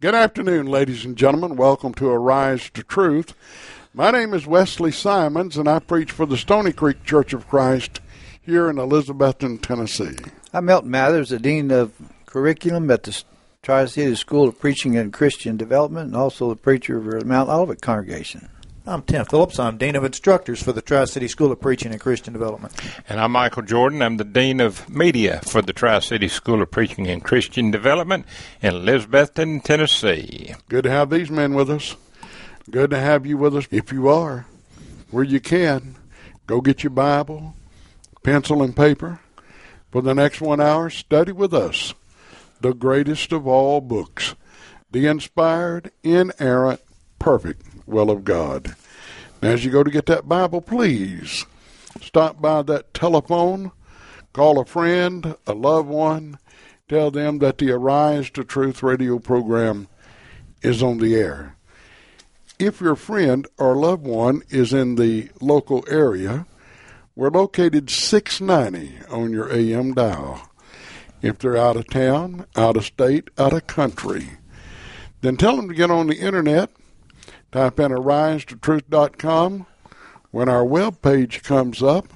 Good afternoon, ladies and gentlemen. Welcome to Arise to Truth. My name is Wesley Simons, and I preach for the Stony Creek Church of Christ here in Elizabethton, Tennessee. I'm Milton Mathers, the Dean of Curriculum at the Tri City School of Preaching and Christian Development, and also the preacher of Mount Olivet congregation. I'm Tim Phillips. I'm Dean of Instructors for the Tri City School of Preaching and Christian Development. And I'm Michael Jordan. I'm the Dean of Media for the Tri City School of Preaching and Christian Development in Elizabethton, Tennessee. Good to have these men with us. Good to have you with us. If you are, where you can, go get your Bible, pencil, and paper. For the next one hour, study with us the greatest of all books, the inspired, inerrant, perfect will of God. Now, as you go to get that Bible, please stop by that telephone, call a friend, a loved one, tell them that the Arise to Truth radio program is on the air. If your friend or loved one is in the local area, we're located 690 on your AM dial. If they're out of town, out of state, out of country, then tell them to get on the internet Type in arisetotruth.com. When our web page comes up,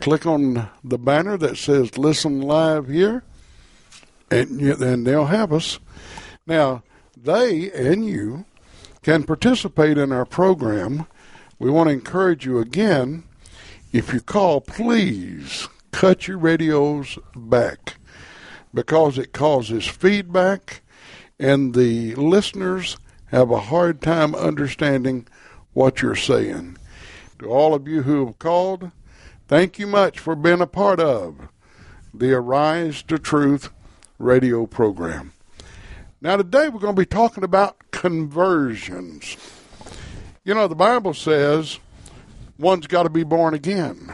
click on the banner that says Listen Live here, and then they'll have us. Now, they and you can participate in our program. We want to encourage you again if you call, please cut your radios back because it causes feedback and the listeners have a hard time understanding what you're saying. To all of you who have called, thank you much for being a part of the Arise to Truth radio program. Now, today we're going to be talking about conversions. You know, the Bible says one's got to be born again,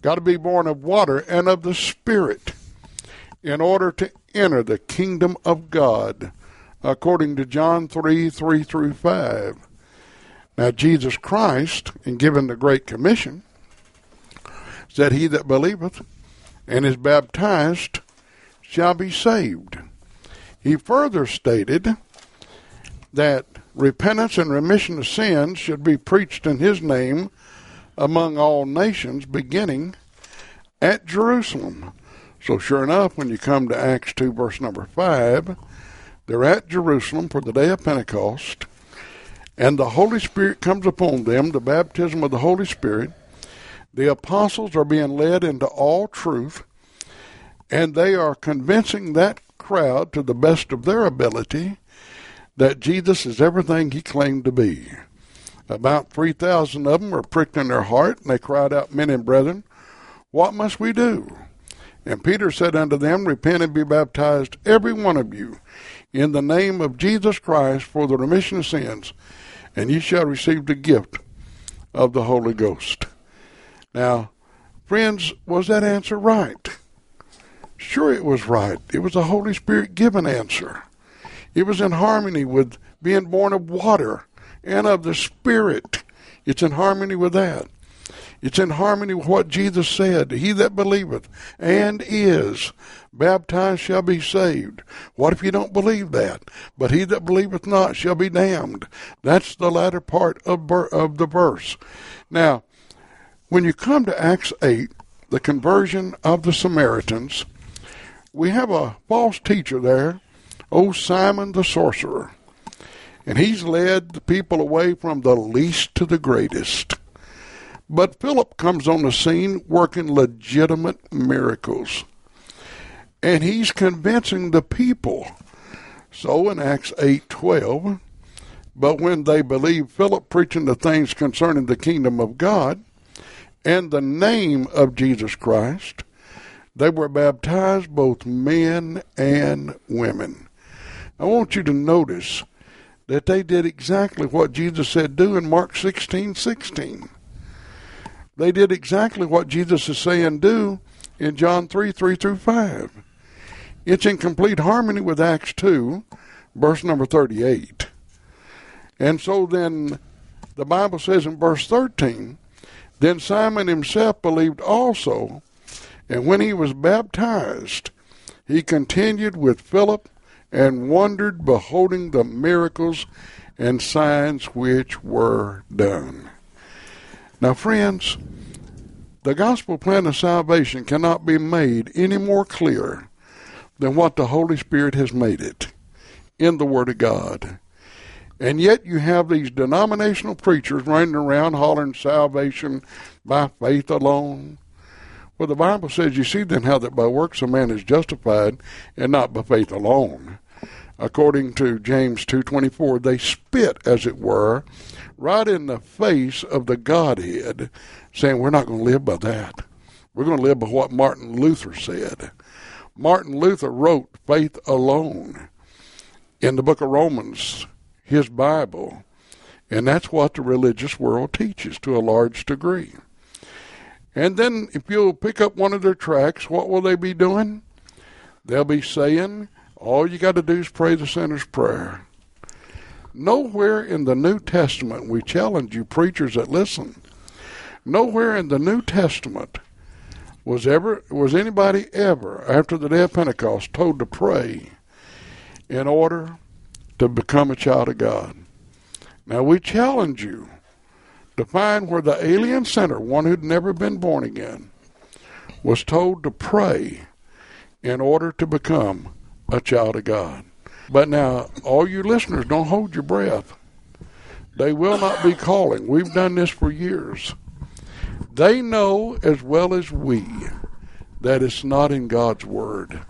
got to be born of water and of the Spirit in order to enter the kingdom of God according to John 3 3 through 5. Now, Jesus Christ, in giving the Great Commission, said, He that believeth and is baptized shall be saved. He further stated that repentance and remission of sins should be preached in His name among all nations, beginning at Jerusalem. So, sure enough, when you come to Acts 2, verse number 5, they're at Jerusalem for the day of Pentecost, and the Holy Spirit comes upon them, the baptism of the Holy Spirit. The apostles are being led into all truth, and they are convincing that crowd to the best of their ability that Jesus is everything he claimed to be. About 3,000 of them were pricked in their heart, and they cried out, Men and brethren, what must we do? And Peter said unto them, Repent and be baptized, every one of you, in the name of Jesus Christ for the remission of sins, and ye shall receive the gift of the Holy Ghost. Now, friends, was that answer right? Sure, it was right. It was a Holy Spirit given answer. It was in harmony with being born of water and of the Spirit. It's in harmony with that. It's in harmony with what Jesus said. He that believeth and is baptized shall be saved. What if you don't believe that? But he that believeth not shall be damned. That's the latter part of, of the verse. Now, when you come to Acts 8, the conversion of the Samaritans, we have a false teacher there, old Simon the sorcerer. And he's led the people away from the least to the greatest. But Philip comes on the scene working legitimate miracles. And he's convincing the people. So in Acts 8:12, but when they believed Philip preaching the things concerning the kingdom of God and the name of Jesus Christ, they were baptized both men and women. I want you to notice that they did exactly what Jesus said do in Mark 16, 16. They did exactly what Jesus is saying do in John 3 3 through 5. It's in complete harmony with Acts 2, verse number 38. And so then the Bible says in verse 13, then Simon himself believed also, and when he was baptized, he continued with Philip and wondered, beholding the miracles and signs which were done. Now, friends, the gospel plan of salvation cannot be made any more clear than what the Holy Spirit has made it in the Word of God. And yet you have these denominational preachers running around hollering salvation by faith alone. Well, the Bible says, you see then how that by works a man is justified and not by faith alone. According to James 2.24, they spit, as it were, right in the face of the Godhead, saying, we're not going to live by that. We're going to live by what Martin Luther said. Martin Luther wrote faith alone in the book of Romans, his Bible. And that's what the religious world teaches to a large degree. And then if you'll pick up one of their tracts, what will they be doing? They'll be saying, all you got to do is pray the sinner's prayer. Nowhere in the New Testament, we challenge you preachers that listen, nowhere in the New Testament was ever was anybody ever after the day of Pentecost told to pray in order to become a child of God. Now we challenge you to find where the alien sinner, one who'd never been born again, was told to pray in order to become a child of God. But now, all you listeners, don't hold your breath. They will not be calling. We've done this for years. They know as well as we that it's not in God's Word.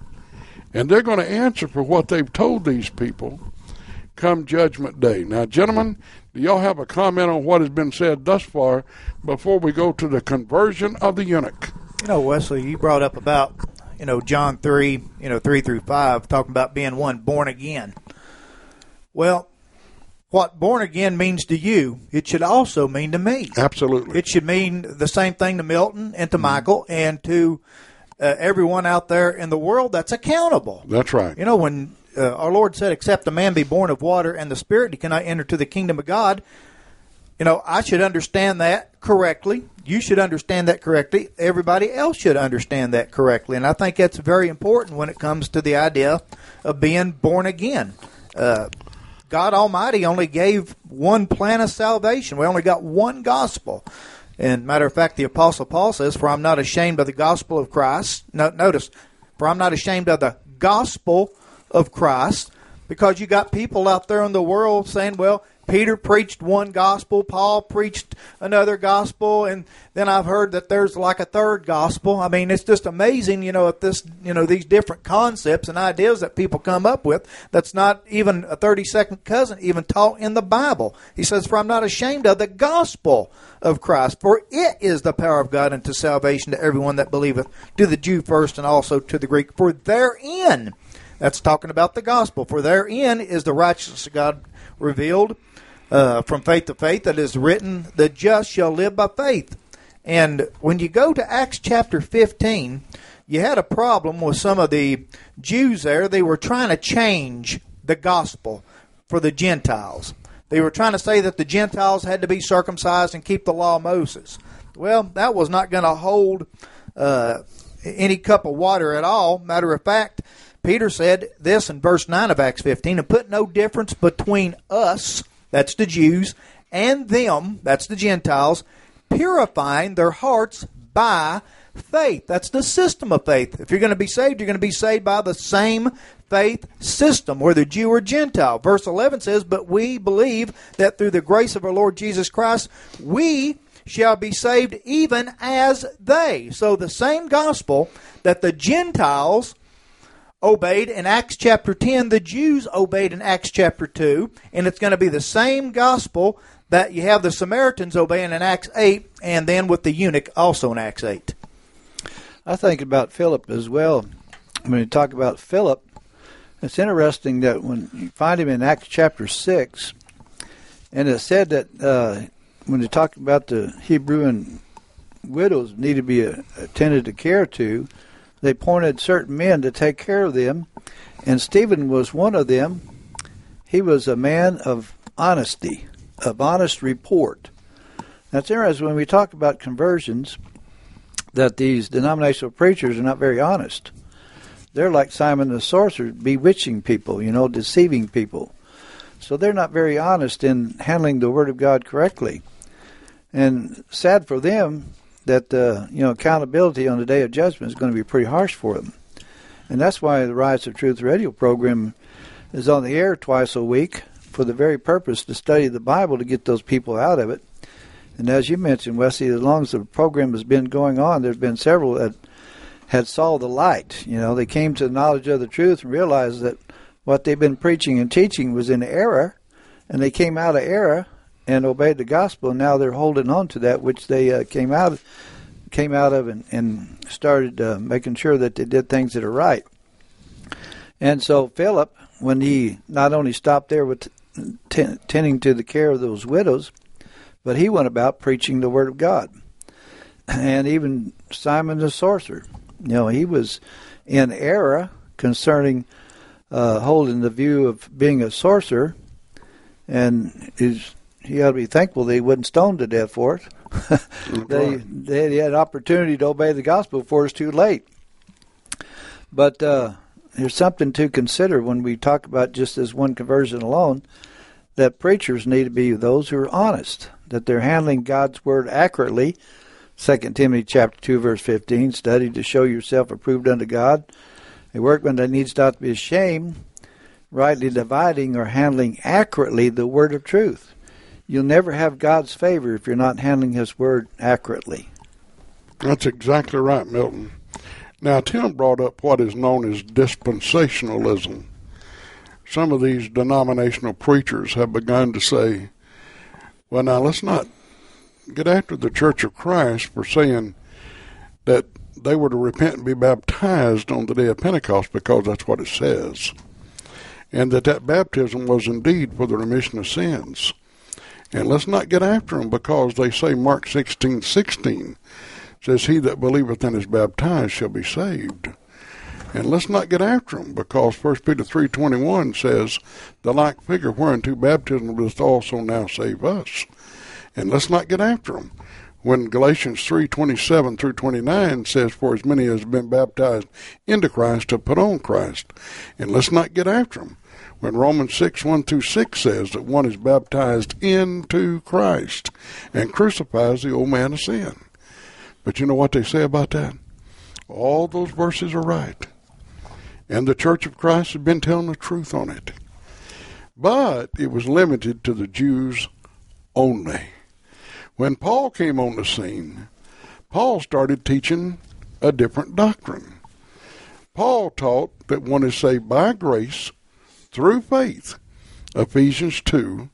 And they're going to answer for what they've told these people come Judgment Day. Now, gentlemen, do y'all have a comment on what has been said thus far before we go to the conversion of the eunuch? You know, Wesley, you brought up about you know, John 3, you know, 3 through 5, talking about being one born again. Well, what born again means to you, it should also mean to me. Absolutely. It should mean the same thing to Milton and to mm-hmm. Michael and to uh, everyone out there in the world that's accountable. That's right. You know, when uh, our Lord said, Except a man be born of water and the Spirit, he cannot enter to the kingdom of God. You know, I should understand that correctly. You should understand that correctly. Everybody else should understand that correctly. And I think that's very important when it comes to the idea of being born again. Uh, God Almighty only gave one plan of salvation. We only got one gospel. And matter of fact, the Apostle Paul says, For I'm not ashamed of the gospel of Christ. No, notice, for I'm not ashamed of the gospel of Christ, because you got people out there in the world saying, Well, Peter preached one gospel, Paul preached another gospel, and then I've heard that there's like a third gospel. I mean, it's just amazing, you know, this, you know, these different concepts and ideas that people come up with that's not even a 30 second cousin even taught in the Bible. He says, For I'm not ashamed of the gospel of Christ, for it is the power of God unto salvation to everyone that believeth, to the Jew first and also to the Greek. For therein, that's talking about the gospel, for therein is the righteousness of God revealed uh, from faith to faith that is written, the just shall live by faith. And when you go to Acts chapter 15, you had a problem with some of the Jews there. They were trying to change the gospel for the Gentiles. They were trying to say that the Gentiles had to be circumcised and keep the law of Moses. Well, that was not going to hold uh, any cup of water at all. Matter of fact, Peter said this in verse 9 of Acts 15 and put no difference between us that's the Jews, and them, that's the Gentiles, purifying their hearts by faith. That's the system of faith. If you're going to be saved, you're going to be saved by the same faith system, whether Jew or Gentile. Verse 11 says, But we believe that through the grace of our Lord Jesus Christ, we shall be saved even as they. So the same gospel that the Gentiles obeyed in Acts chapter 10, the Jews obeyed in Acts chapter 2, and it's going to be the same gospel that you have the Samaritans obeying in Acts 8, and then with the eunuch also in Acts 8. I think about Philip as well. When you talk about Philip, it's interesting that when you find him in Acts chapter 6, and it said that uh, when you talk about the Hebrew and widows need to be attended to care to, they appointed certain men to take care of them, and Stephen was one of them. He was a man of honesty, of honest report. That's interesting when we talk about conversions that these denominational preachers are not very honest. they're like Simon the sorcerer, bewitching people, you know, deceiving people. So they're not very honest in handling the Word of God correctly. And sad for them that uh, you know accountability on the day of judgment is going to be pretty harsh for them. And that's why the Arise to Truth radio program is on the air twice a week for the very purpose to study the Bible to get those people out of it. And as you mentioned, Wesley, as long as the program has been going on, there's been several that had saw the light. You know, they came to the knowledge of the truth and realized that what they've been preaching and teaching was in error, and they came out of error and obeyed the gospel. And now they're holding on to that which they uh, came out came out of and, and started uh, making sure that they did things that are right. And so Philip, when he not only stopped there with t- tending to the care of those widows, but he went about preaching the word of God. And even Simon the sorcerer, you know, he was in error concerning uh, holding the view of being a sorcerer, and is he ought to be thankful that he wasn't stoned to death for it. they they had an opportunity to obey the gospel before it's too late. But uh, there's something to consider when we talk about just this one conversion alone. That preachers need to be those who are honest, that they're handling God's word accurately. Second Timothy chapter two verse fifteen: Study to show yourself approved unto God, a workman that needs not to be ashamed, rightly dividing or handling accurately the word of truth. You'll never have God's favor if you're not handling His word accurately. That's exactly right, Milton. Now, Tim brought up what is known as dispensationalism. Some of these denominational preachers have begun to say, well, now let's not get after the Church of Christ for saying that they were to repent and be baptized on the day of Pentecost because that's what it says. And that that baptism was indeed for the remission of sins. And let's not get after them because they say Mark sixteen sixteen says, He that believeth and is baptized shall be saved. And let's not get after them because First Peter 3.21 says, The like figure whereunto baptism doth also now save us. And let's not get after them. When Galatians 3.27 through 29 says, For as many as have been baptized into Christ have put on Christ. And let's not get after them when Romans 6 1 through 6 says that one is baptized into Christ and crucifies the old man of sin. But you know what they say about that? All those verses are right. And the Church of Christ has been telling the truth on it. But it was limited to the Jews only. When Paul came on the scene, Paul started teaching a different doctrine. Paul taught that one is saved by grace through faith. Ephesians 2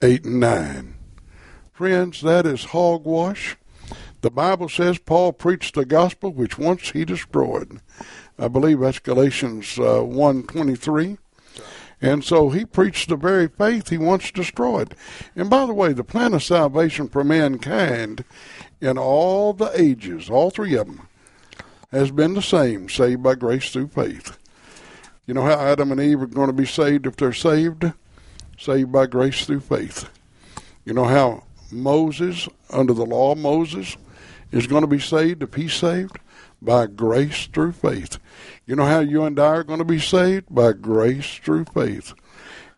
8 and 9. Friends, that is hogwash. The Bible says Paul preached the gospel which once he destroyed. I believe that's Galatians uh, 1.23. And so he preached the very faith he once destroyed. And by the way, the plan of salvation for mankind in all the ages, all three of them, has been the same, saved by grace through faith. You know how Adam and Eve are going to be saved if they're saved? Saved by grace through faith. You know how Moses, under the law of Moses, is going to be saved if he's saved? By grace through faith. You know how you and I are going to be saved? By grace through faith.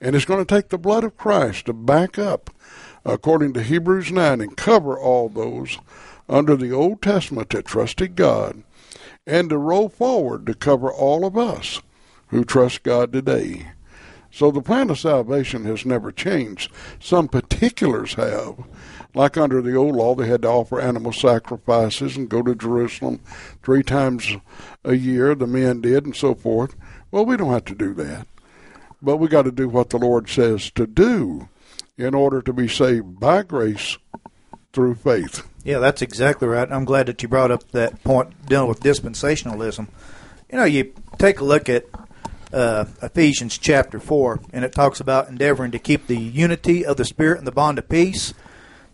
And it's going to take the blood of Christ to back up, according to Hebrews 9, and cover all those under the Old Testament that trusted God, and to roll forward to cover all of us who trust God today. So the plan of salvation has never changed. Some particulars have. Like under the old law, they had to offer animal sacrifices and go to Jerusalem three times a year, the men did, and so forth. Well, we don't have to do that. But we got to do what the Lord says to do in order to be saved by grace through faith. Yeah, that's exactly right. I'm glad that you brought up that point dealing with dispensationalism. You know, you take a look at uh, Ephesians chapter 4, and it talks about endeavoring to keep the unity of the Spirit and the bond of peace.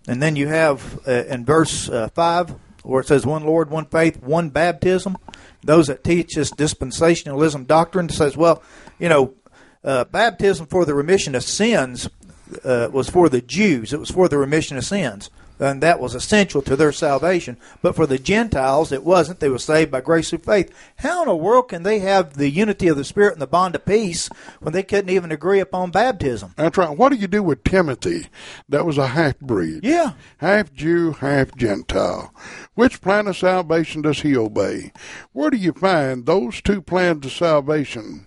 And then you have uh, in verse uh, 5 where it says one Lord, one faith, one baptism. Those that teach this dispensationalism doctrine says, well, you know, uh, baptism for the remission of sins uh, was for the Jews. It was for the remission of sins. And that was essential to their salvation. But for the Gentiles, it wasn't. They were saved by grace through faith. How in the world can they have the unity of the Spirit and the bond of peace when they couldn't even agree upon baptism? That's right. What do you do with Timothy? That was a half breed. Yeah. Half Jew, half Gentile. Which plan of salvation does he obey? Where do you find those two plans of salvation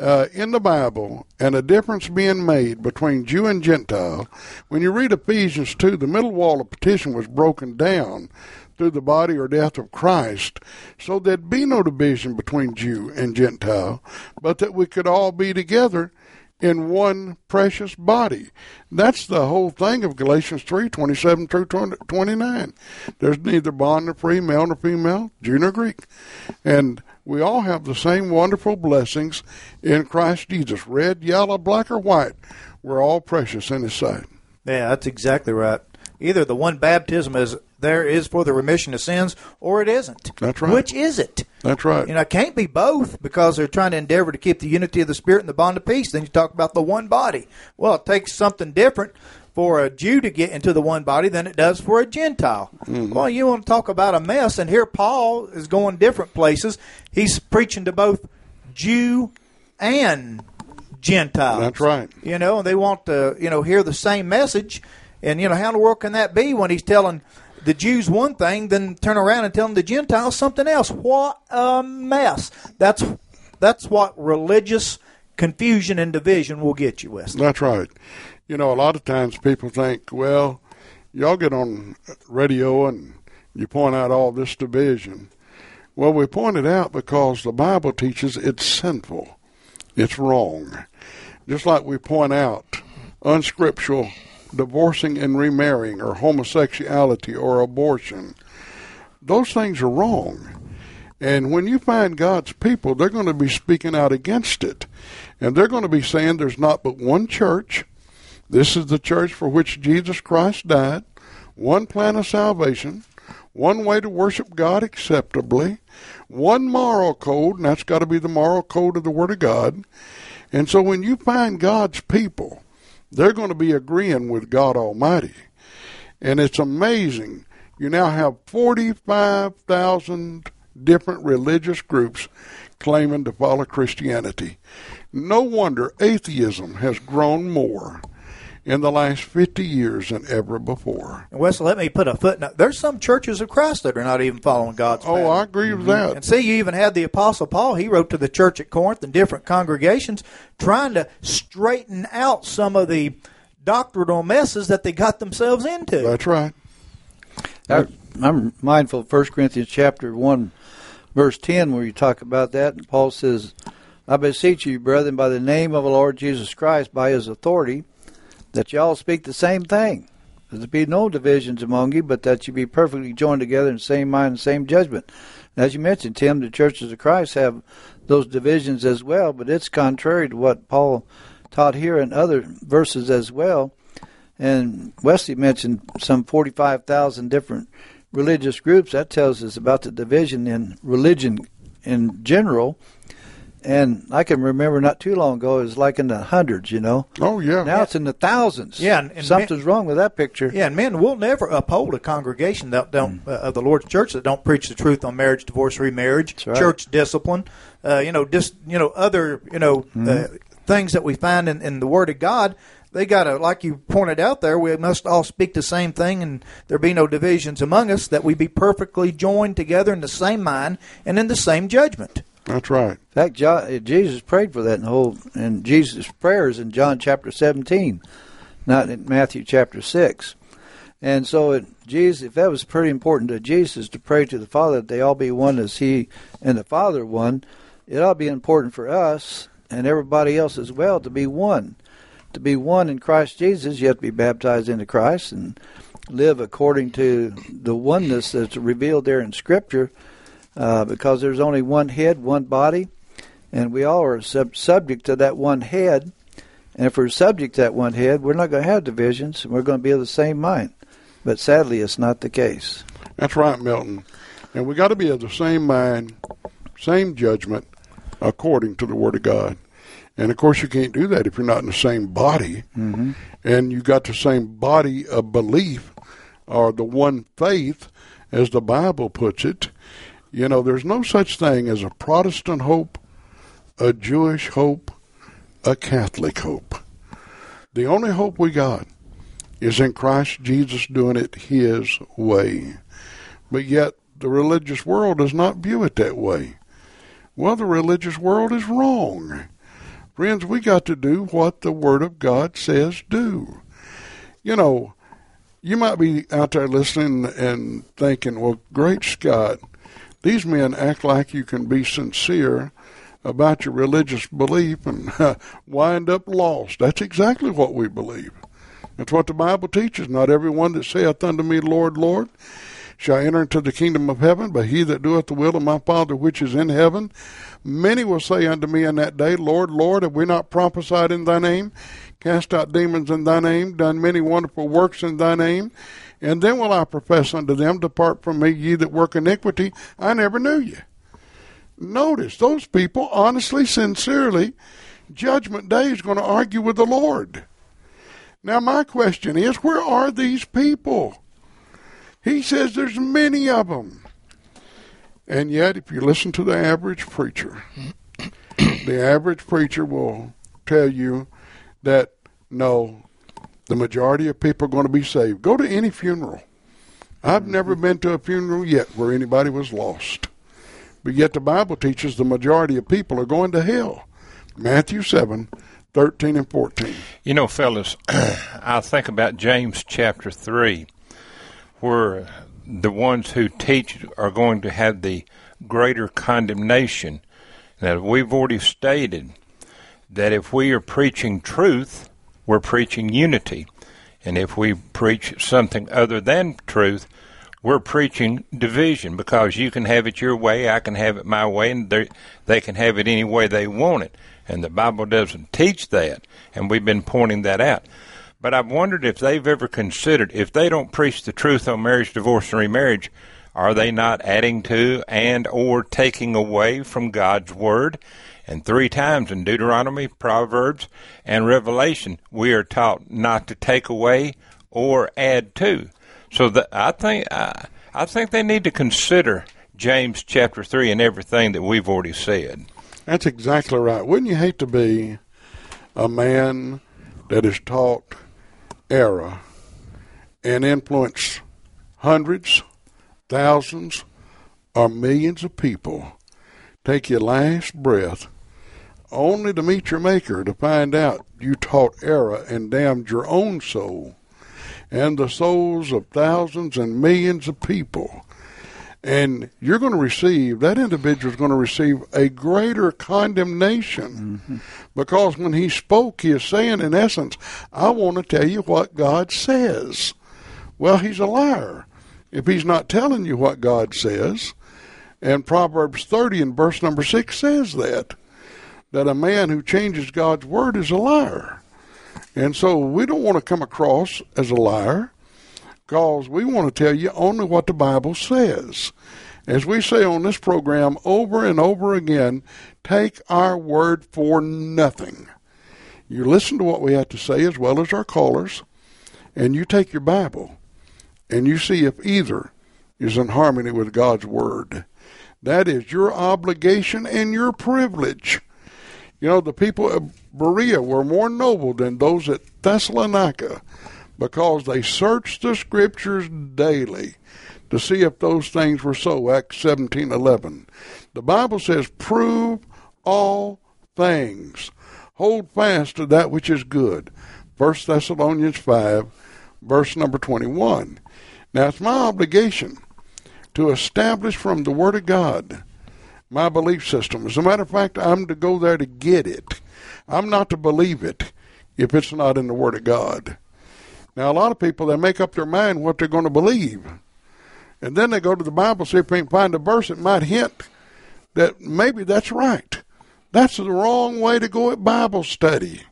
uh, in the Bible and a difference being made between Jew and Gentile? When you read Ephesians 2, the middle wall of petition was broken down through the body or death of Christ, so there'd be no division between Jew and Gentile, but that we could all be together in one precious body. That's the whole thing of Galatians 3 27 through 29. There's neither bond nor free, male nor female, Jew nor Greek. And we all have the same wonderful blessings in Christ Jesus red, yellow, black, or white. We're all precious in His sight. Yeah, that's exactly right. Either the one baptism is there is for the remission of sins, or it isn't. That's right. Which is it? That's right. You know, it can't be both because they're trying to endeavor to keep the unity of the Spirit and the bond of peace. Then you talk about the one body. Well, it takes something different for a Jew to get into the one body than it does for a Gentile. Mm-hmm. Well, you want to talk about a mess, and here Paul is going different places. He's preaching to both Jew and Gentile. That's right. You know, and they want to, you know, hear the same message. And, you know, how in the world can that be when he's telling the Jews one thing, then turn around and telling the Gentiles something else? What a mess. That's that's what religious confusion and division will get you, Wesley. That's right. You know, a lot of times people think, well, y'all get on radio and you point out all this division. Well, we point it out because the Bible teaches it's sinful, it's wrong. Just like we point out unscriptural divorcing and remarrying, or homosexuality, or abortion. Those things are wrong. And when you find God's people, they're going to be speaking out against it. And they're going to be saying there's not but one church. This is the church for which Jesus Christ died. One plan of salvation. One way to worship God acceptably. One moral code, and that's got to be the moral code of the Word of God. And so when you find God's people, they're going to be agreeing with God Almighty. And it's amazing. You now have 45,000 different religious groups claiming to follow Christianity. No wonder atheism has grown more in the last 50 years than ever before. And Wesley, let me put a footnote. There's some churches of Christ that are not even following God's Oh, pattern. I agree with that. And see, you even had the Apostle Paul. He wrote to the church at Corinth and different congregations trying to straighten out some of the doctrinal messes that they got themselves into. That's right. I, I'm mindful of 1 Corinthians chapter 1, verse 10, where you talk about that. And Paul says, I beseech you, brethren, by the name of the Lord Jesus Christ, by his authority, that y'all speak the same thing. That there be no divisions among you, but that you be perfectly joined together in the same mind and same judgment. As you mentioned, Tim, the churches of Christ have those divisions as well, but it's contrary to what Paul taught here in other verses as well. And Wesley mentioned some 45,000 different religious groups. That tells us about the division in religion in general. And I can remember not too long ago, it was like in the hundreds, you know. Oh, yeah. Now it's in the thousands. Yeah, and- and something's wrong with that picture. Yeah, and men will never uphold a congregation that don't uh, of the Lord's church that don't preach the truth on marriage, divorce, remarriage, right. church discipline. Uh, you know, just you know other you know uh, things that we find in, in the Word of God. They got to, like you pointed out there, we must all speak the same thing, and there be no divisions among us. That we be perfectly joined together in the same mind and in the same judgment. That's right. In fact, Jo- uh, Jesus prayed for that in the whole, and Jesus' prayers in John chapter 17, not in Matthew chapter 6. And so, it, Jesus, if that was pretty important to Jesus to pray to the Father that they all be one as He and the Father one, it ought to be important for us and everybody else as well to be one. To be one in Christ Jesus, you have to be baptized into Christ and live according to the oneness that's revealed there in Scripture, uh, because there's only one head, one body, and we all are sub- subject to that one head. And if we're subject to that one head, we're not going to have divisions, and we're going to be of the same mind. But sadly, it's not the case. That's right, Milton. And we got to be of the same mind, same judgment, according to the Word of God. And of course, you can't do that if you're not in the same body, Mm-hmm. and you got the same body of belief or the one faith, as the Bible puts it. You know, there's no such thing as a Protestant hope, a Jewish hope, a Catholic hope. The only hope we got is in Christ Jesus doing it His way. But yet, the religious world does not view it that way. Well, the religious world is wrong. Friends, we got to do what the Word of God says do. You know, you might be out there listening and thinking, well, great Scott, these men act like you can be sincere about your religious belief and uh, wind up lost. That's exactly what we believe. That's what the Bible teaches. Not everyone that saith unto me, Lord, Lord, shall enter into the kingdom of heaven, but he that doeth the will of my Father which is in heaven. Many will say unto me in that day, Lord, Lord, have we not prophesied in thy name, cast out demons in thy name, done many wonderful works in thy name? And then will I profess unto them, Depart from me, ye that work iniquity, I never knew you. Notice, those people honestly, sincerely, Judgment Day is going to argue with the Lord. Now, my question is, where are these people? He says there's many of them. And yet, if you listen to the average preacher, the average preacher will tell you that no, the majority of people are going to be saved. Go to any funeral. I've mm-hmm. never been to a funeral yet where anybody was lost. But yet the Bible teaches the majority of people are going to hell. Matthew 7, 13 and 14. You know, fellas, I think about James chapter 3 where the ones who teach are going to have the greater condemnation. Now, we've already stated that if we are preaching truth, we're preaching unity. And if we preach something other than truth, we're preaching division because you can have it your way, I can have it my way, and they can have it any way they want it. And the Bible doesn't teach that, and we've been pointing that out. But I've wondered if they've ever considered if they don't preach the truth on marriage, divorce, and remarriage, are they not adding to and or taking away from God's word? And three times in Deuteronomy, Proverbs, and Revelation, we are taught not to take away or add to. So the, I think I, I think they need to consider James chapter three and everything that we've already said. That's exactly right. Wouldn't you hate to be a man that is taught error and influence hundreds, thousands, or millions of people take your last breath only to meet your Maker to find out you taught error and damned your own soul and the souls of thousands and millions of people. And you're going to receive, that individual is going to receive a greater condemnation mm-hmm. because when he spoke, he is saying, in essence, I want to tell you what God says. Well, he's a liar if he's not telling you what God says. And Proverbs 30 and verse number 6 says that, that a man who changes God's word is a liar. And so we don't want to come across as a liar because we want to tell you only what the Bible says. As we say on this program over and over again, take our word for nothing. You listen to what we have to say as well as our callers, and you take your Bible and you see if either is in harmony with God's word. That is your obligation and your privilege. You know, the people of Berea were more noble than those at Thessalonica because they searched the scriptures daily to see if those things were so. Acts seventeen eleven. The Bible says, "Prove all things, hold fast to that which is good." First Thessalonians five, verse number twenty one. Now it's my obligation to establish from the Word of God my belief system. As a matter of fact, I'm to go there to get it. I'm not to believe it if it's not in the Word of God. Now, a lot of people, they make up their mind what they're going to believe. And then they go to the Bible, see if they can find a verse that might hint that maybe that's right. That's the wrong way to go at Bible study.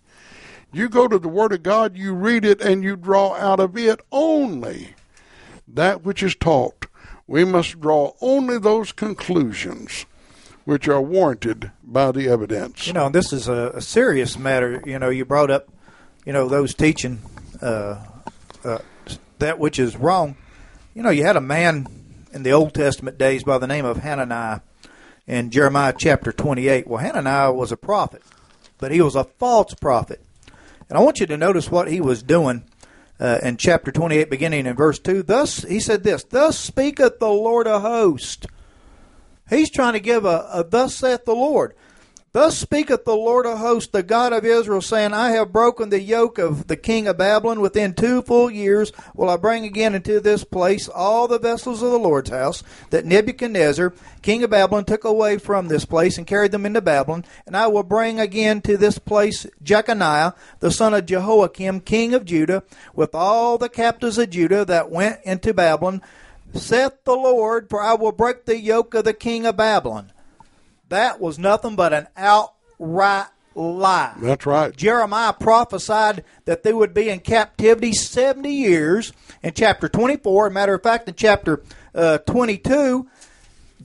You go to the Word of God, you read it, and you draw out of it only that which is taught. We must draw only those conclusions which are warranted by the evidence. You know, this is a, a serious matter. You know, you brought up, you know, those teaching uh, uh, that which is wrong. you know, you had a man in the Old Testament days by the name of Hananiah in Jeremiah chapter 28. Well, Hananiah was a prophet, but he was a false prophet. And I want you to notice what he was doing uh, in chapter 28, beginning in verse 2. Thus, he said this Thus speaketh the Lord of hosts. He's trying to give a, a thus saith the Lord. Thus speaketh the Lord of hosts, the God of Israel, saying, I have broken the yoke of the king of Babylon. Within two full years will I bring again into this place all the vessels of the Lord's house that Nebuchadnezzar, king of Babylon, took away from this place and carried them into Babylon. And I will bring again to this place Jeconiah, the son of Jehoiakim, king of Judah, with all the captives of Judah that went into Babylon. Saith the Lord, for I will break the yoke of the king of Babylon. That was nothing but an outright lie. That's right. Jeremiah prophesied that they would be in captivity 70 years in chapter 24. matter of fact, in chapter uh, 22,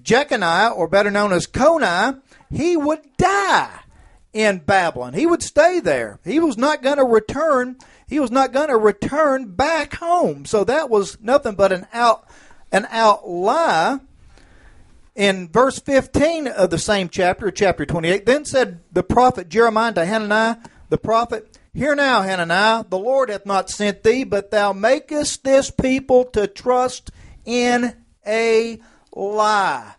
Jeconiah, or better known as Coni, he would die in Babylon. He would stay there. He was not going to return. He was not going to return back home. So that was nothing but an out an out lie in verse 15 of the same chapter, chapter 28, then said the prophet Jeremiah to Hananiah, the prophet, Hear now, Hananiah, the Lord hath not sent thee, but thou makest this people to trust in a lie.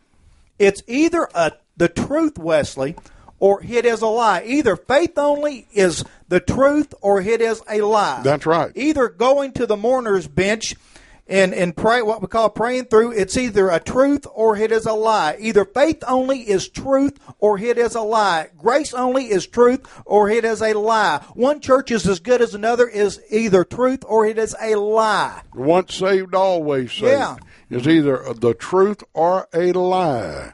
It's either a, the truth, Wesley, or it is a lie. Either faith only is the truth, or it is a lie. That's right. Either going to the mourner's bench and and pray what we call praying through it's either a truth or it is a lie either faith only is truth or it is a lie grace only is truth or it is a lie one church is as good as another is either truth or it is a lie Once saved, always saved. Yeah. Is either the truth or a lie.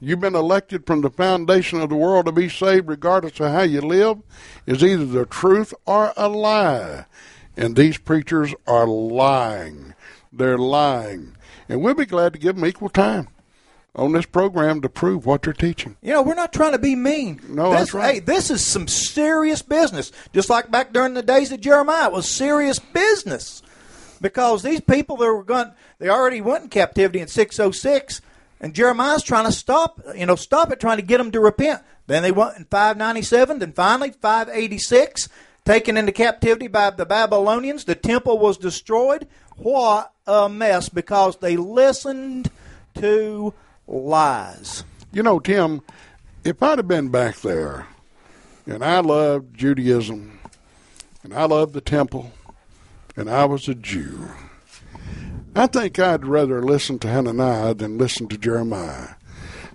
You've been elected from the foundation of the world to be saved regardless of how you live, is either the truth or a lie. And these preachers are lying. They're lying. And we'll be glad to give them equal time on this program to prove what they're teaching. You know, we're not trying to be mean. No, this, that's right. Hey, this is some serious business. Just like back during the days of Jeremiah, it was serious business. Because these people that were going, they already went in captivity in 606, and Jeremiah's trying to stop, you know, stop it, trying to get them to repent. Then they went in 597, then finally 586, taken into captivity by the Babylonians. The temple was destroyed. What a mess because they listened to lies. You know, Tim, if I'd have been back there, and I loved Judaism, and I loved the temple, and I was a Jew, I think I'd rather listen to Hananiah than listen to Jeremiah.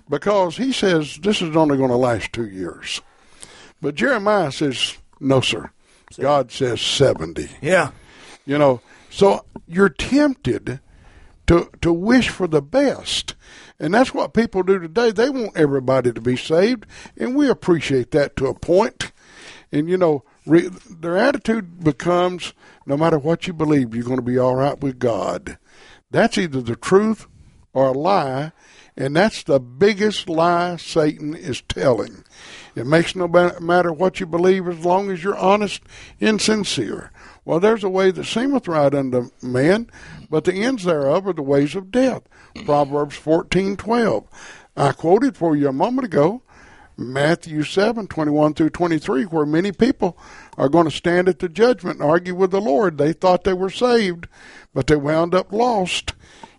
Because he says this is only going to last two years. But Jeremiah says, no, sir. God says 70. Yeah. You know, so you're tempted to to wish for the best. And that's what people do today. They want everybody to be saved, and we appreciate that to a point. And you know, re, their attitude becomes no matter what you believe, you're going to be all right with God. That's either the truth or a lie, and that's the biggest lie Satan is telling. It makes no matter what you believe as long as you're honest and sincere. Well, there's a way that seemeth right unto man, but the ends thereof are the ways of death. Proverbs fourteen twelve. I quoted for you a moment ago Matthew seven twenty one through twenty three, where many people are going to stand at the judgment and argue with the Lord. They thought they were saved, but they wound up lost.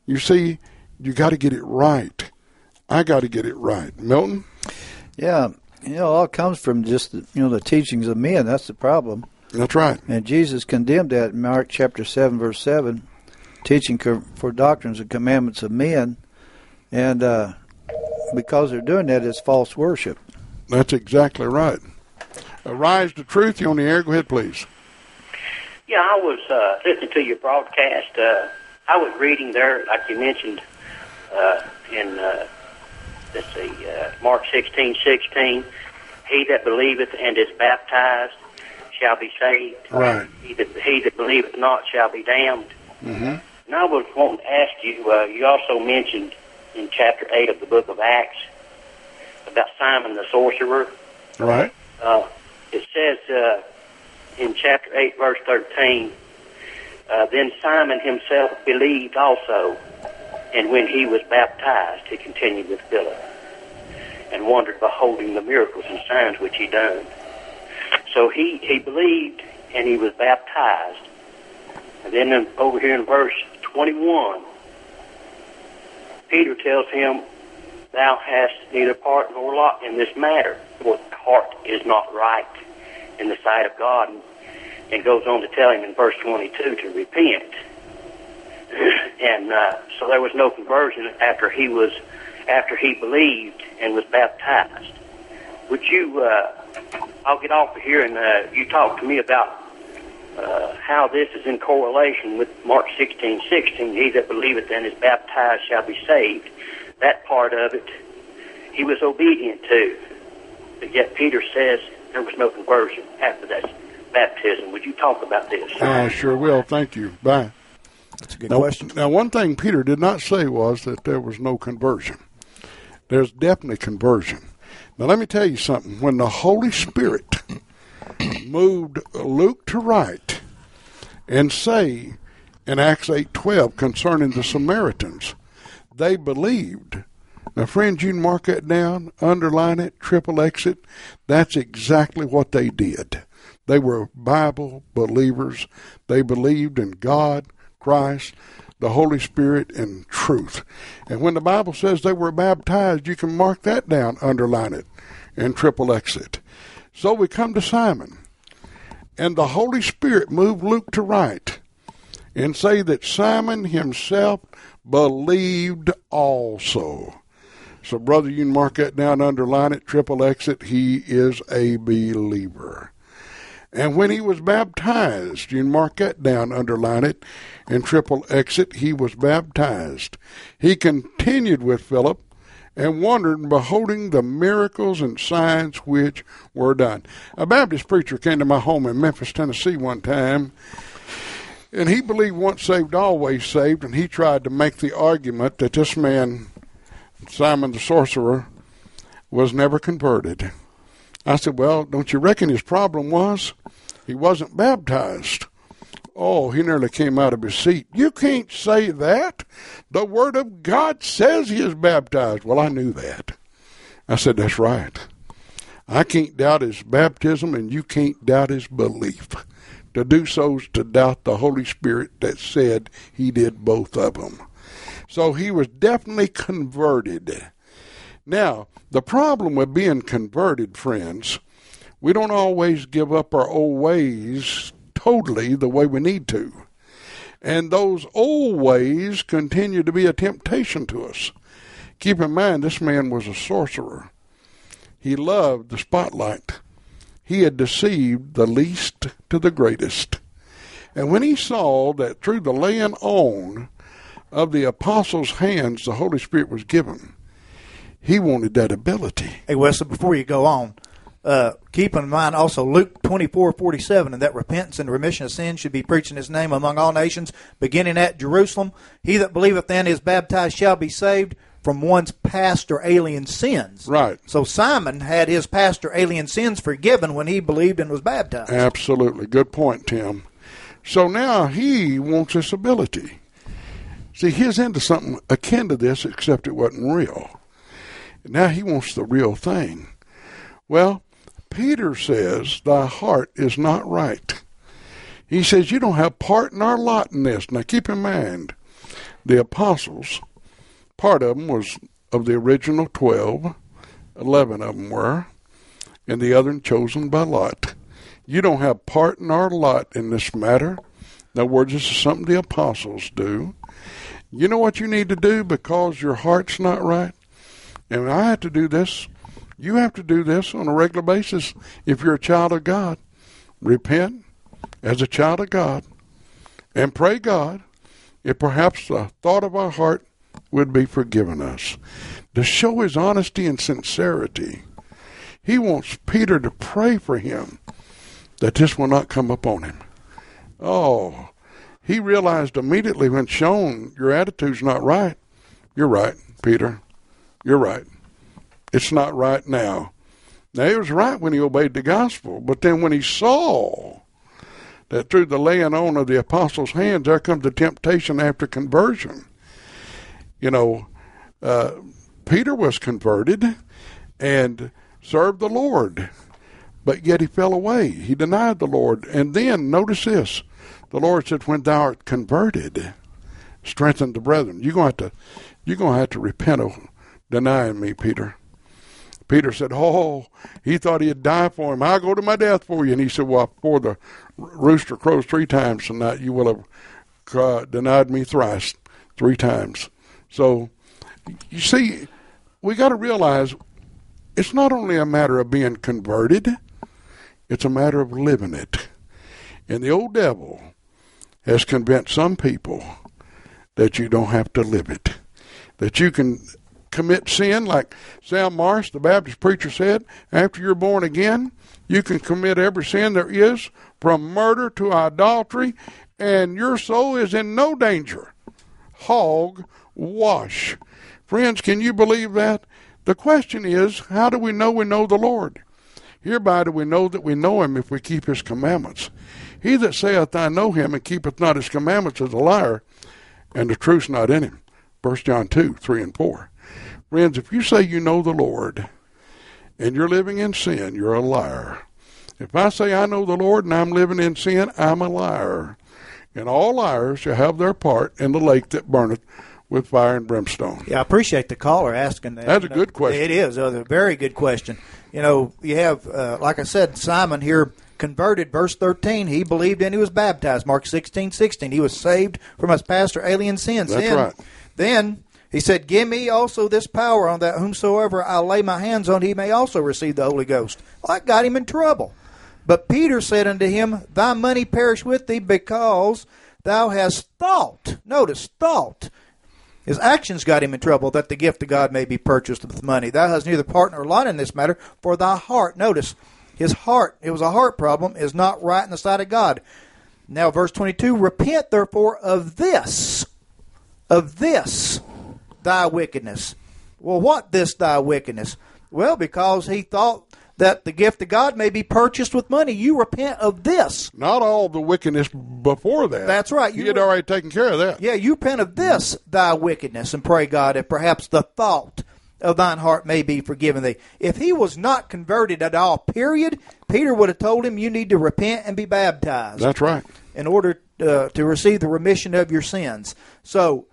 You see, you got to get it right. I got to get it right. Milton? Yeah, you know, all comes from just the, you know the teachings of men. That's the problem. That's right. And Jesus condemned that in Mark chapter seven, verse seven, teaching for doctrines and commandments of men, and uh, because they're doing that, it's false worship. That's exactly right. Arise to truth. You on the air? Go ahead, please. Yeah, I was uh, listening to your broadcast. Uh, I was reading there, like you mentioned, uh, in uh, let's see, uh, Mark sixteen sixteen. He that believeth and is baptized shall be saved. Right. He that, he that believeth not shall be damned. Mm-hmm. And I was wanting to ask you. Uh, you also mentioned in chapter eight of the book of Acts about Simon the sorcerer. Right. Uh, it says uh, in chapter 8, verse 13, Uh, then Simon himself believed also, and when he was baptized, he continued with Philip, and wondered beholding the miracles and signs which he done. So he, he believed, and he was baptized. And then in, over here in verse 21, Peter tells him, Thou hast neither part nor lot in this matter, for the heart is not right in the sight of God. And, and goes on to tell him in verse 22 to repent. And uh, so there was no conversion after he was after he believed and was baptized. Would you? Uh, I'll get off of here and uh, you talk to me about uh, how this is in correlation with Mark 16, 16. He that believeth and is baptized shall be saved. That part of it, he was obedient to. But yet Peter says there was no conversion after that baptism. Would you talk about this? I sure will. Thank you. Bye. That's a good Now, question. now, one thing Peter did not say was that there was no conversion. There's definitely conversion. Now, let me tell you something. When the Holy Spirit moved Luke to write and say in Acts 8:12 concerning the Samaritans, they believed. Now, friends, you can mark that down, underline it, triple X it. That's exactly what they did. They were Bible believers. They believed in God, Christ, the Holy Spirit, and truth. And when the Bible says they were baptized, you can mark that down, underline it, and triple X it. So we come to Simon, and the Holy Spirit moved Luke to write and say that Simon himself believed also. So, brother, you can mark that down, underline it, triple X it. He is a believer. And when he was baptized, you mark that down, underline it, and triple exit. He was baptized. He continued with Philip and wondered, beholding the miracles and signs which were done. A Baptist preacher came to my home in Memphis, Tennessee one time, and he believed once saved, always saved, and he tried to make the argument that this man, Simon the sorcerer, was never converted. I said, Well, don't you reckon his problem was he wasn't baptized? Oh, he nearly came out of his seat. You can't say that. The Word of God says he is baptized. Well, I knew that. I said, That's right. I can't doubt his baptism, and you can't doubt his belief. To do so is to doubt the Holy Spirit that said he did both of them. So he was definitely converted. Now, the problem with being converted, friends, we don't always give up our old ways totally the way we need to. And those old ways continue to be a temptation to us. Keep in mind, this man was a sorcerer. He loved the spotlight. He had deceived the least to the greatest. And when he saw that through the laying on of the apostles' hands the Holy Spirit was given, he wanted that ability. Hey, Wesley, before you go on, uh, keep in mind also Luke twenty four forty seven, and that repentance and remission of sins should be preached in his name among all nations, beginning at Jerusalem. He that believeth and is baptized shall be saved from one's past or alien sins. Right. So Simon had his past or alien sins forgiven when he believed and was baptized. Absolutely. Good point, Tim. So now he wants this ability. See, he's into something akin to this, except it wasn't real. Now he wants the real thing. Well, Peter says, Thy heart is not right. He says, You don't have part in our lot in this. Now keep in mind, the apostles, part of them was of the original 12, 11 of them were, and the other chosen by lot. You don't have part in our lot in this matter. In other words, this is something the apostles do. You know what you need to do because your heart's not right? And I have to do this. You have to do this on a regular basis if you're a child of God. Repent as a child of God and pray God if perhaps the thought of our heart would be forgiven us. To show his honesty and sincerity, he wants Peter to pray for him that this will not come upon him. Oh, he realized immediately when shown your attitude's not right. You're right, Peter. You're right. It's not right now. Now, he was right when he obeyed the gospel, but then when he saw that through the laying on of the apostles' hands, there comes the temptation after conversion. You know, uh, Peter was converted and served the Lord, but yet he fell away. He denied the Lord. And then, notice this the Lord said, When thou art converted, strengthen the brethren. You're going to have to, you're going to, have to repent of denying me, Peter. Peter said, Oh, he thought he'd die for him. I'll go to my death for you. And he said, Well, before the rooster crows three times tonight, you will have uh, denied me thrice, three times. So, you see, we got to realize it's not only a matter of being converted, it's a matter of living it. And the old devil has convinced some people that you don't have to live it, that you can commit sin, like Sam Morris, the Baptist preacher, said, after you're born again, you can commit every sin there is, from murder to idolatry, and your soul is in no danger. Hog wash. Friends, can you believe that? The question is, how do we know we know the Lord? Hereby do we know that we know him if we keep his commandments. He that saith, I know him, and keepeth not his commandments is a liar, and the truth's not in him. 1 John 2, 3 and 4. Friends, if you say you know the Lord and you're living in sin, you're a liar. If I say I know the Lord and I'm living in sin, I'm a liar. And all liars shall have their part in the lake that burneth with fire and brimstone. Yeah, I appreciate the caller asking that. That's a You know, good question. It is a very good question. You know, you have, uh, like I said, Simon here converted, verse 13. He believed and he was baptized, Mark 16, 16. He was saved from his past or alien sins. That's then, right. Then he said, Give me also this power on that whomsoever I lay my hands on, he may also receive the Holy Ghost. Well, that got him in trouble. But Peter said unto him, Thy money perish with thee because thou hast thought. Notice, thought. His actions got him in trouble that the gift of God may be purchased with money. Thou hast neither part nor lot in this matter, for thy heart, notice, his heart, it was a heart problem, is not right in the sight of God. Now, verse 22 Repent therefore of this, of this thy wickedness. Well, what this thy wickedness? Well, because he thought that the gift of God may be purchased with money. You repent of this. Not all the wickedness before that. That's right. You You had were- already taken care of that. Yeah, you repent of this thy wickedness, and pray God that perhaps the thought of thine heart may be forgiven thee. If he was not converted at all, period, Peter would have told him you need to repent and be baptized That's right. in order uh, to receive the remission of your sins. So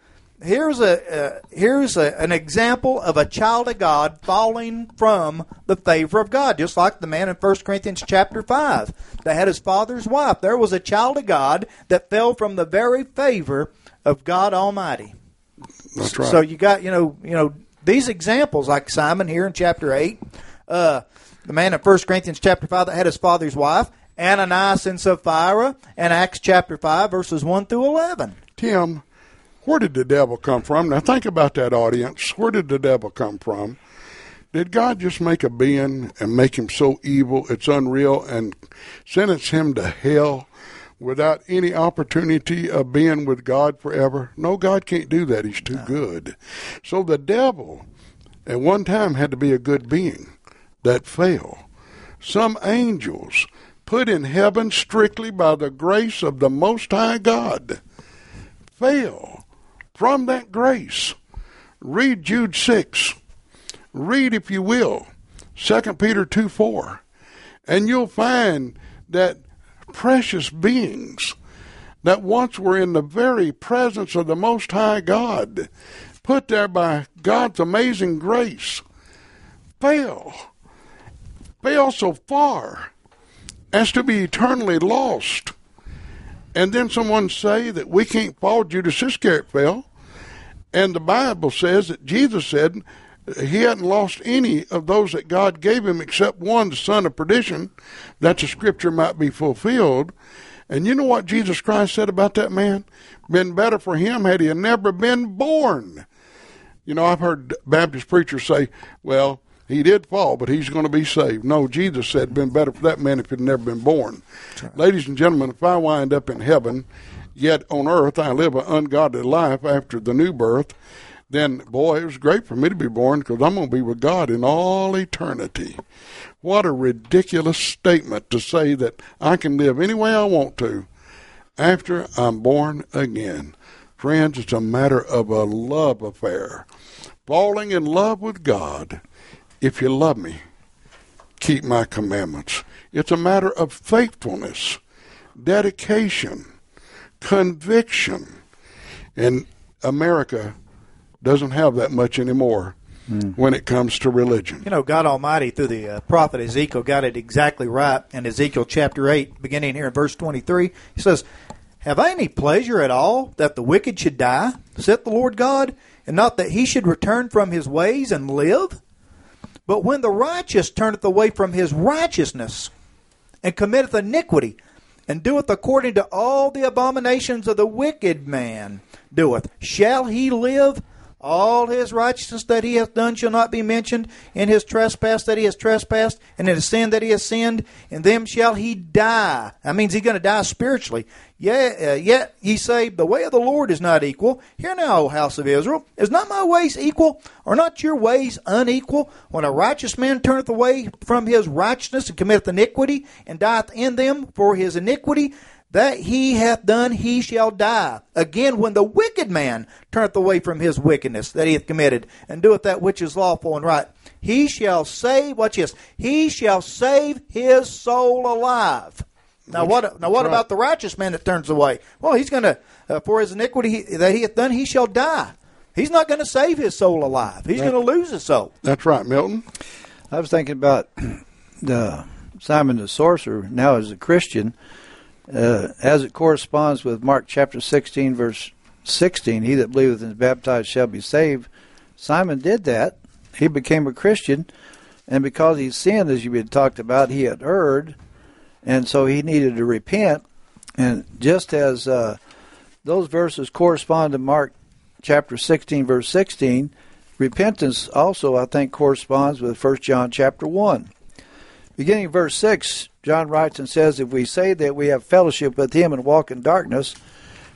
here's a uh, here's a, an example of a child of God falling from the favor of God, just like the man in 1 Corinthians chapter five that had his father's wife. There was a child of God that fell from the very favor of God Almighty. That's right. So you got you know you know these examples like Simon here in chapter eight, uh, the man in First Corinthians chapter five that had his father's wife, Ananias and Sapphira, and Acts chapter five verses one through eleven. Tim, where did the devil come from? Now think about that audience. Where did the devil come from? Did God just make a being and make him so evil it's unreal and sentence him to hell without any opportunity of being with God forever? No, God can't do that. He's too good. So the devil at one time had to be a good being that fell. Some angels put in heaven strictly by the grace of the Most High God fail from that grace. Read Jude 6. Read, if you will, 2 Peter 2 4. And you'll find that precious beings that once were in the very presence of the Most High God, put there by God's amazing grace, fail. Fail so far as to be eternally lost and then someone say that we can't fall. Judas Iscariot fell, and the Bible says that Jesus said he hadn't lost any of those that God gave him except one, the son of perdition, that the scripture might be fulfilled. And you know what Jesus Christ said about that man? Been better for him had he never been born. You know, I've heard Baptist preachers say, well, he did fall, but he's going to be saved. No, Jesus said, been better for that man if he'd never been born. Ladies and gentlemen, if I wind up in heaven, yet on earth I live an ungodly life after the new birth, then, boy, it was great for me to be born because I'm going to be with God in all eternity. What a ridiculous statement to say that I can live any way I want to after I'm born again. Friends, it's a matter of a love affair. Falling in love with God. If you love me, keep my commandments. It's a matter of faithfulness, dedication, conviction. And America doesn't have that much anymore when it comes to religion. You know, God Almighty, through the uh, prophet Ezekiel, got it exactly right in Ezekiel chapter 8, beginning here in verse 23. He says, Have I any pleasure at all that the wicked should die, saith the Lord God, and not that he should return from his ways and live? But when the righteous turneth away from his righteousness, and committeth iniquity, and doeth according to all the abominations of the wicked man doeth, shall he live? All his righteousness that he hath done shall not be mentioned, in his trespass that he has trespassed, and in his sin that he has sinned, in them shall he die. That means he's going to die spiritually. Yet, uh, yet ye say, The way of the Lord is not equal. Hear now, O house of Israel, is not my ways equal? Are not your ways unequal? When a righteous man turneth away from his righteousness and committeth iniquity, and dieth in them for his iniquity, that he hath done, he shall die. Again, when the wicked man turneth away from his wickedness that he hath committed, and doeth that which is lawful and right, he shall save, watch this, he shall save his soul alive. Now what? Now what right. about the righteous man that turns away? Well, he's going to, uh, for his iniquity he- that he hath done, he shall die. He's not going to save his soul alive. He's going to lose his soul. That's right, Milton. I was thinking about the Simon the sorcerer now as a Christian, uh, as it corresponds with Mark chapter 16, verse 16. He that believeth and is baptized shall be saved. Simon did that. He became a Christian, and because he sinned, as you had talked about, he had erred, and so he needed to repent. And just as uh, those verses correspond to Mark chapter 16, verse 16, repentance also, I think, corresponds with 1 John chapter 1. Beginning verse 6, John writes and says, If we say that we have fellowship with him and walk in darkness,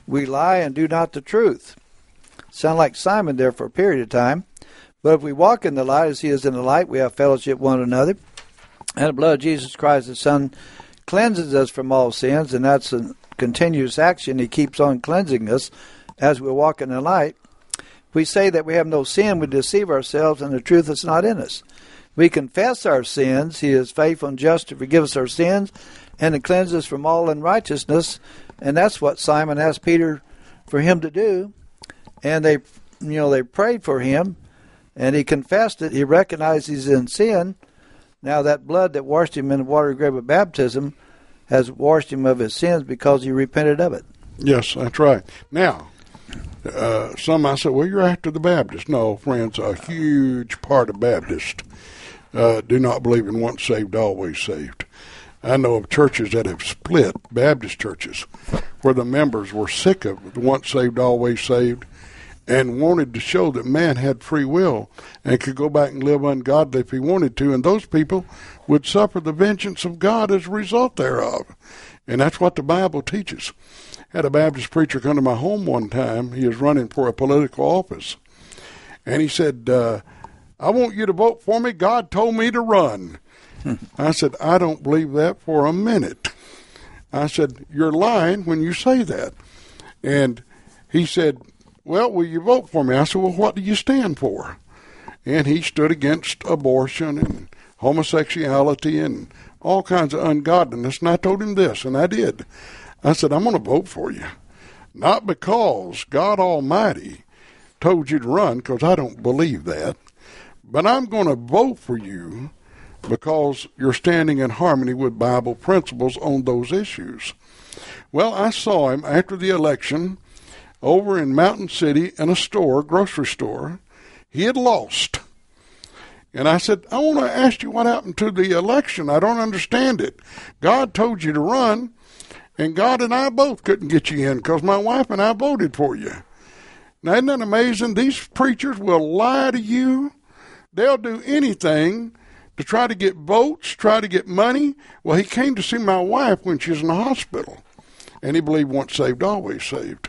we lie and do not the truth. Sound like Simon there for a period of time. But if we walk in the light as he is in the light, we have fellowship one another. And the blood of Jesus Christ, the Son, cleanses us from all sins, and that's a continuous action. He keeps on cleansing us as we walk in the light. If we say that we have no sin, we deceive ourselves, and the truth is not in us. We confess our sins. He is faithful and just to forgive us our sins and to cleanse us from all unrighteousness. And that's what Simon asked Peter for him to do. And they, you know, they prayed for him, and he confessed it. He recognized he's in sin. Now that blood that washed him in the water grave of baptism has washed him of his sins because he repented of it. Yes, that's right. Now, uh, some I said, well, you're after the Baptist. No, friends, a huge part of Baptists uh, do not believe in once saved, always saved. I know of churches that have split, Baptist churches, where the members were sick of once saved, always saved, and wanted to show that man had free will and could go back and live ungodly if he wanted to, and those people would suffer the vengeance of God as a result thereof. And that's what the Bible teaches. Had a Baptist preacher come to my home one time. He was running for a political office. And he said, uh, I want you to vote for me. God told me to run. I said, I don't believe that for a minute. I said, You're lying when you say that. And he said, Well, will you vote for me? I said, Well, what do you stand for? And he stood against abortion and homosexuality and all kinds of ungodliness. And I told him this, and I did. I said, I'm going to vote for you. Not because God Almighty told you to run, because I don't believe that, but I'm going to vote for you because you're standing in harmony with Bible principles on those issues. Well, I saw him after the election over in Mountain City in a store, grocery store. He had lost. And I said, I want to ask you what happened to the election. I don't understand it. God told you to run, and God and I both couldn't get you in because my wife and I voted for you. Now, isn't that amazing? These preachers will lie to you. They'll do anything to try to get votes, try to get money. Well, he came to see my wife when she was in the hospital, and he believed once saved, always saved.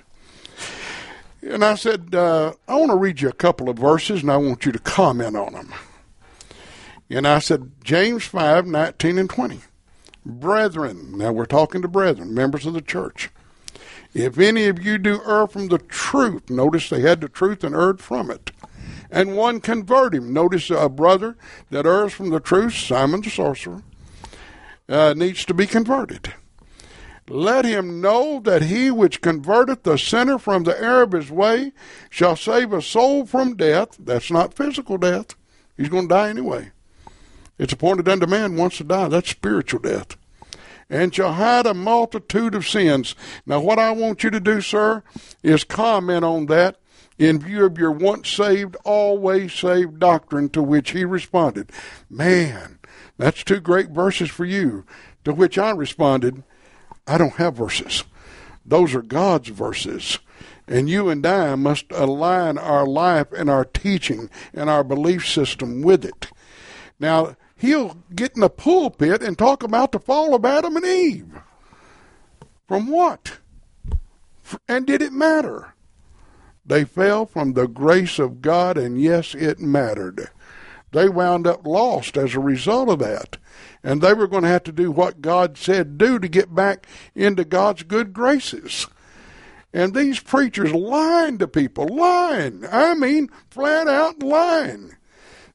And I said, uh, I want to read you a couple of verses, and I want you to comment on them. And I said, James 5, 19 and 20. Brethren, now we're talking to brethren, members of the church. If any of you do err from the truth, notice they had the truth and erred from it. And one convert him. Notice a brother that errs from the truth, Simon the sorcerer, uh, needs to be converted. Let him know that he which converteth the sinner from the error of his way shall save a soul from death. That's not physical death. He's going to die anyway. It's appointed unto man once to die. That's spiritual death. And shall hide a multitude of sins. Now, what I want you to do, sir, is comment on that in view of your once saved, always saved doctrine, to which he responded, Man, that's two great verses for you. To which I responded, I don't have verses. Those are God's verses. And you and I must align our life and our teaching and our belief system with it. Now, he'll get in the pulpit and talk about the fall of Adam and Eve. From what? And did it matter? They fell from the grace of God, and yes, it mattered. They wound up lost as a result of that. And they were going to have to do what God said do to get back into God's good graces. And these preachers lying to people, lying. I mean, flat out lying.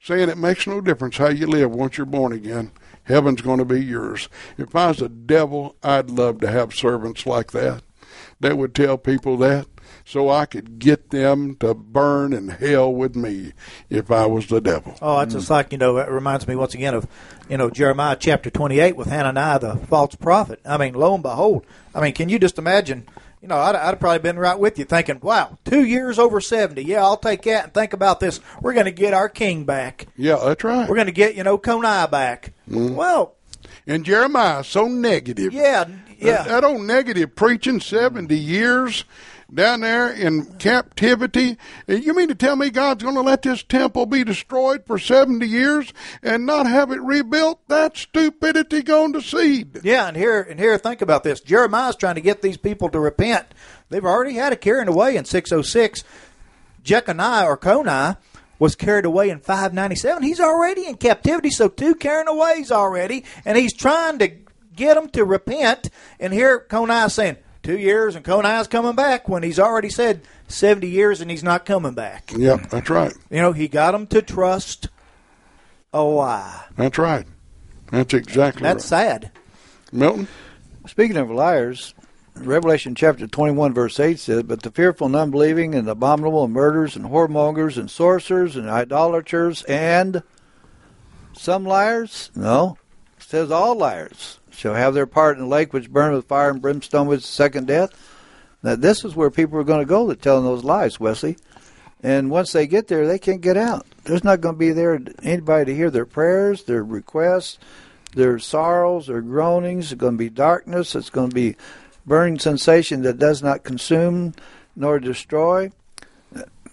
Saying it makes no difference how you live once you're born again. Heaven's going to be yours. If I was the devil, I'd love to have servants like that that would tell people that so I could get them to burn in hell with me if I was the devil. Oh, it's just like, you know, it reminds me once again of, you know, Jeremiah chapter 28 with Hananiah, the false prophet. I mean, lo and behold, I mean, can you just imagine? You know, I'd, I'd probably been right with you thinking, wow, two years over 70. Yeah, I'll take that and think about this. We're going to get our king back. Yeah, that's right. We're going to get, you know, Coniah back. Mm-hmm. Well, And Jeremiah, so negative. yeah, yeah. That, that old negative preaching, 70 years down there in captivity. You mean to tell me God's going to let this temple be destroyed for 70 years and not have it rebuilt? That's stupidity gone to seed. Yeah, and here and here, think about this. Jeremiah's trying to get these people to repent. They've already had it carried away in 606. Jeconiah or Coniah was carried away in 597. He's already in captivity, so two carrying aways already, and he's trying to get them to repent. And here Coniah's saying two years, and Coniah's coming back when he's already said 70 years and he's not coming back. Yep, that's right. You know, he got them to trust a lie. That's right. That's exactly That's right. sad. Milton? Speaking of liars, Revelation chapter 21, verse 8 says, But the fearful and unbelieving and abominable and murderers and whoremongers and sorcerers and idolaters and some liars? No. Says all liars shall have their part in the lake which burn with fire and brimstone with the second death. Now, this is where people are going to go that telling those lies, Wesley. And once they get there, they can't get out. There's not going to be there anybody to hear their prayers, their requests, their sorrows, their groanings. It's going to be darkness. It's going to be burning sensation that does not consume nor destroy.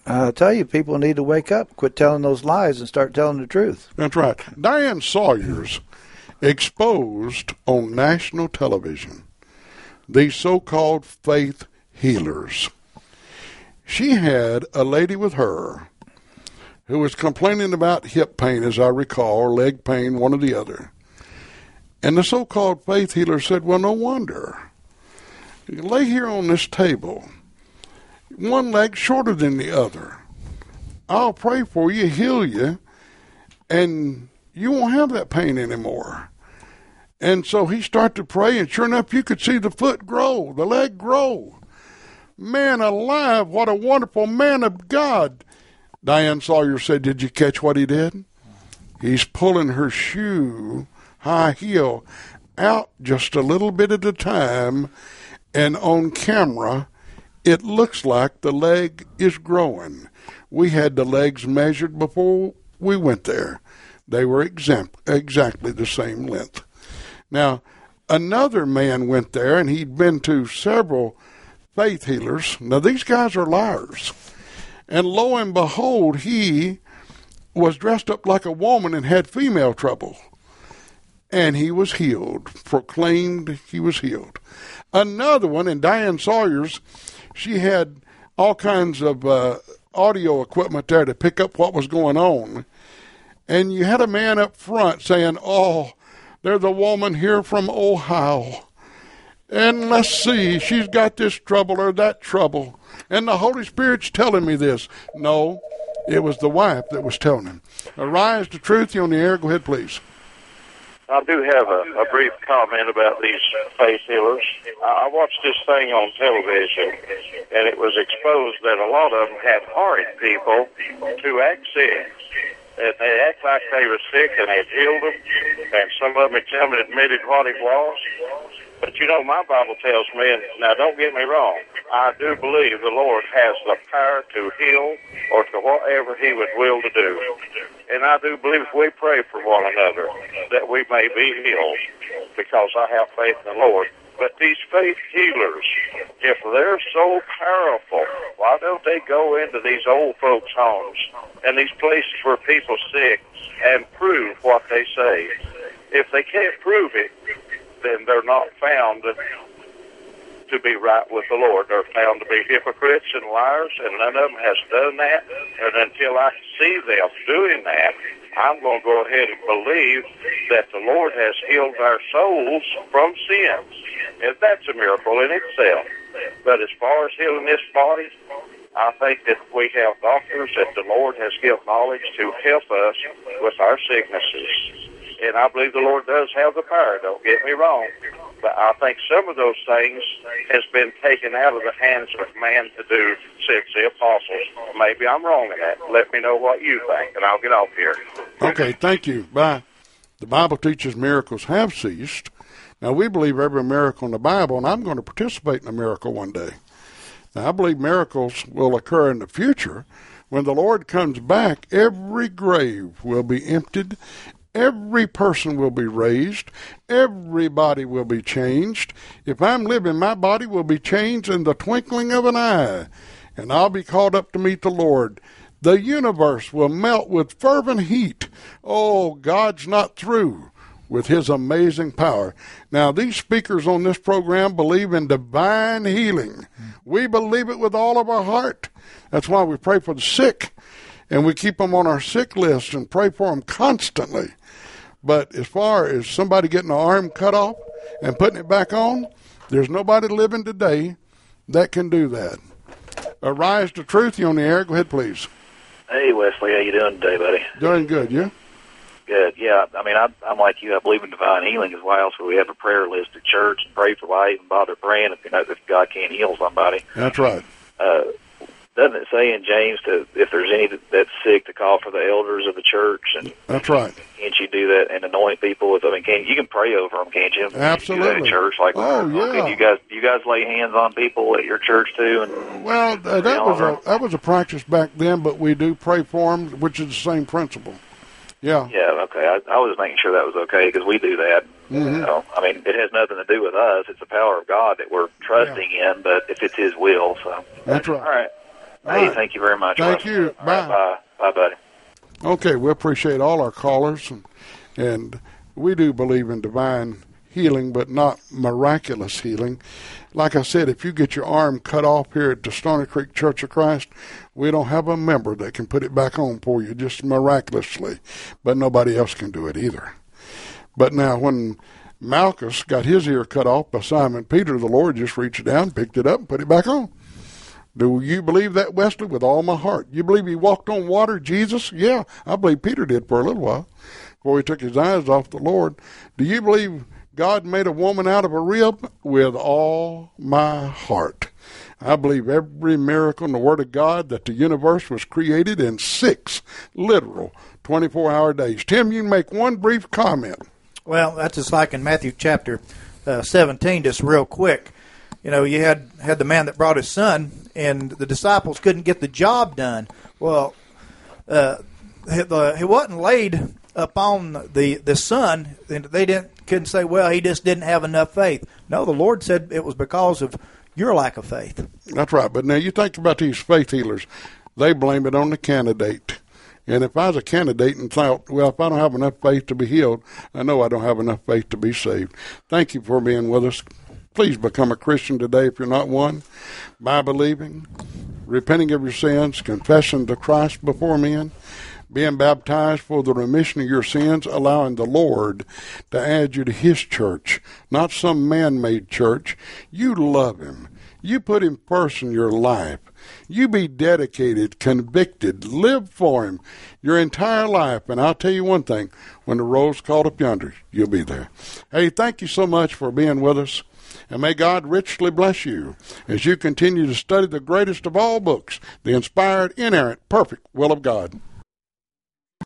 I tell you, people need to wake up, quit telling those lies, and start telling the truth. That's right. Diane Sawyer's exposed on national television these so called faith healers. She had a lady with her who was complaining about hip pain, as I recall, or leg pain, one or the other. And the so called faith healer said, Well, no wonder. Lay here on this table, one leg shorter than the other. I'll pray for you, heal you, and you won't have that pain anymore. And so he started to pray, and sure enough, you could see the foot grow, the leg grow. Man alive, what a wonderful man of God. Diane Sawyer said, Did you catch what he did? He's pulling her shoe, high heel, out just a little bit at a time, and on camera, it looks like the leg is growing. We had the legs measured before we went there. They were exam- exactly the same length. Now, another man went there, and he'd been to several faith healers. Now, these guys are liars. And lo and behold, he was dressed up like a woman and had female trouble. And he was healed, proclaimed he was healed. Another one, and Diane Sawyer's, she had all kinds of uh, audio equipment there to pick up what was going on. And you had a man up front saying, "Oh, there's a woman here from Ohio, and let's see, she's got this trouble or that trouble," and the Holy Spirit's telling me this. No, it was the wife that was telling him. Arise to truth. You on the air? Go ahead, please. I do have a, a brief comment about these faith healers. I, watched this thing on television, and it was exposed that a lot of them had horrid people to sick. And they act like they were sick, and they healed them, and some of them had admitted what it was. But you know, my Bible tells me, and now don't get me wrong, I do believe the Lord has the power to heal or to whatever He would will to do. And I do believe if we pray for one another that we may be healed because I have faith in the Lord. But these faith healers, if they're so powerful, why don't they go into these old folks' homes and these places where people sick and prove what they say? If they can't prove it, then they're not found to be right with the Lord. They're found to be hypocrites and liars, and none of them has done that. And until I see them doing that, I'm going to go ahead and believe that the Lord has healed our souls from sin. And that's a miracle in itself. But as far as healing this body, I think that we have doctors that the Lord has given knowledge to help us with our sicknesses. And I believe the Lord does have the power, don't get me wrong. But I think some of those things has been taken out of the hands of man to do since the apostles. Maybe I'm wrong in that. Let me know what you think, and I'll get off here. Okay, thank you. Bye. The Bible teaches miracles have ceased. Now, we believe every miracle in the Bible, and I'm going to participate in a miracle one day. Now, I believe miracles will occur in the future. When the Lord comes back, every grave will be emptied Every person will be raised. Everybody will be changed. If I'm living, my body will be changed in the twinkling of an eye, and I'll be called up to meet the Lord. The universe will melt with fervent heat. Oh, God's not through with his amazing power. Now, these speakers on this program believe in divine healing. We believe it with all of our heart. That's why we pray for the sick and we keep them on our sick list and pray for them constantly. But as far as somebody getting an arm cut off and putting it back on, there's nobody living today that can do that. Arise to truth. You on the air? Go ahead, please. Hey Wesley, how you doing today, buddy? Doing good. You? Good. Yeah. I mean, I, I'm like you. I believe in divine healing as well. So we have a prayer list at church and pray for. Why even bother praying if you know if God can't heal somebody? That's right. Uh, doesn't it say in James to if there's any that's sick to call for the elders of the church and that's right. Can't you do that and anoint people with? I mean, can you can pray over them? Can't you? Absolutely. You at church, like oh yeah. Can you guys you guys lay hands on people at your church too? And well, uh, that was a that was a practice back then, but we do pray for them, which is the same principle. Yeah. Yeah. Okay. I, I was making sure that was okay because we do that. Mm-hmm. You know, I mean, it has nothing to do with us. It's the power of God that we're trusting yeah. in. But if it's His will, so that's right. All right. All hey, right. thank you very much. Thank Russell. you. Bye. right, bye. Bye, buddy. Okay, we appreciate all our callers, and, and we do believe in divine healing, but not miraculous healing. Like I said, if you get your arm cut off here at the Stony Creek Church of Christ, we don't have a member that can put it back on for you just miraculously, but nobody else can do it either. But now, when Malchus got his ear cut off by Simon Peter, the Lord just reached down, picked it up, and put it back on. Do you believe that, Wesley, with all my heart? You believe he walked on water, Jesus? Yeah, I believe Peter did for a little while before he took his eyes off the Lord. Do you believe God made a woman out of a rib? With all my heart. I believe every miracle in the Word of God that the universe was created in six literal 24 hour days. Tim, you make one brief comment. Well, that's just like in Matthew chapter uh, 17, just real quick. You know, you had had the man that brought his son, and the disciples couldn't get the job done. Well, uh, he wasn't laid upon the the son, and they didn't couldn't say, well, he just didn't have enough faith. No, the Lord said it was because of your lack of faith. That's right. But now you think about these faith healers; they blame it on the candidate. And if I was a candidate and thought, well, if I don't have enough faith to be healed, I know I don't have enough faith to be saved. Thank you for being with us. Please become a Christian today if you're not one by believing, repenting of your sins, confessing to Christ before men, being baptized for the remission of your sins, allowing the Lord to add you to His church, not some man made church. You love Him. You put Him first in your life. You be dedicated, convicted, live for Him your entire life. And I'll tell you one thing when the roll's called up yonder, you'll be there. Hey, thank you so much for being with us. And may God richly bless you as you continue to study the greatest of all books, the inspired, inerrant, perfect will of God.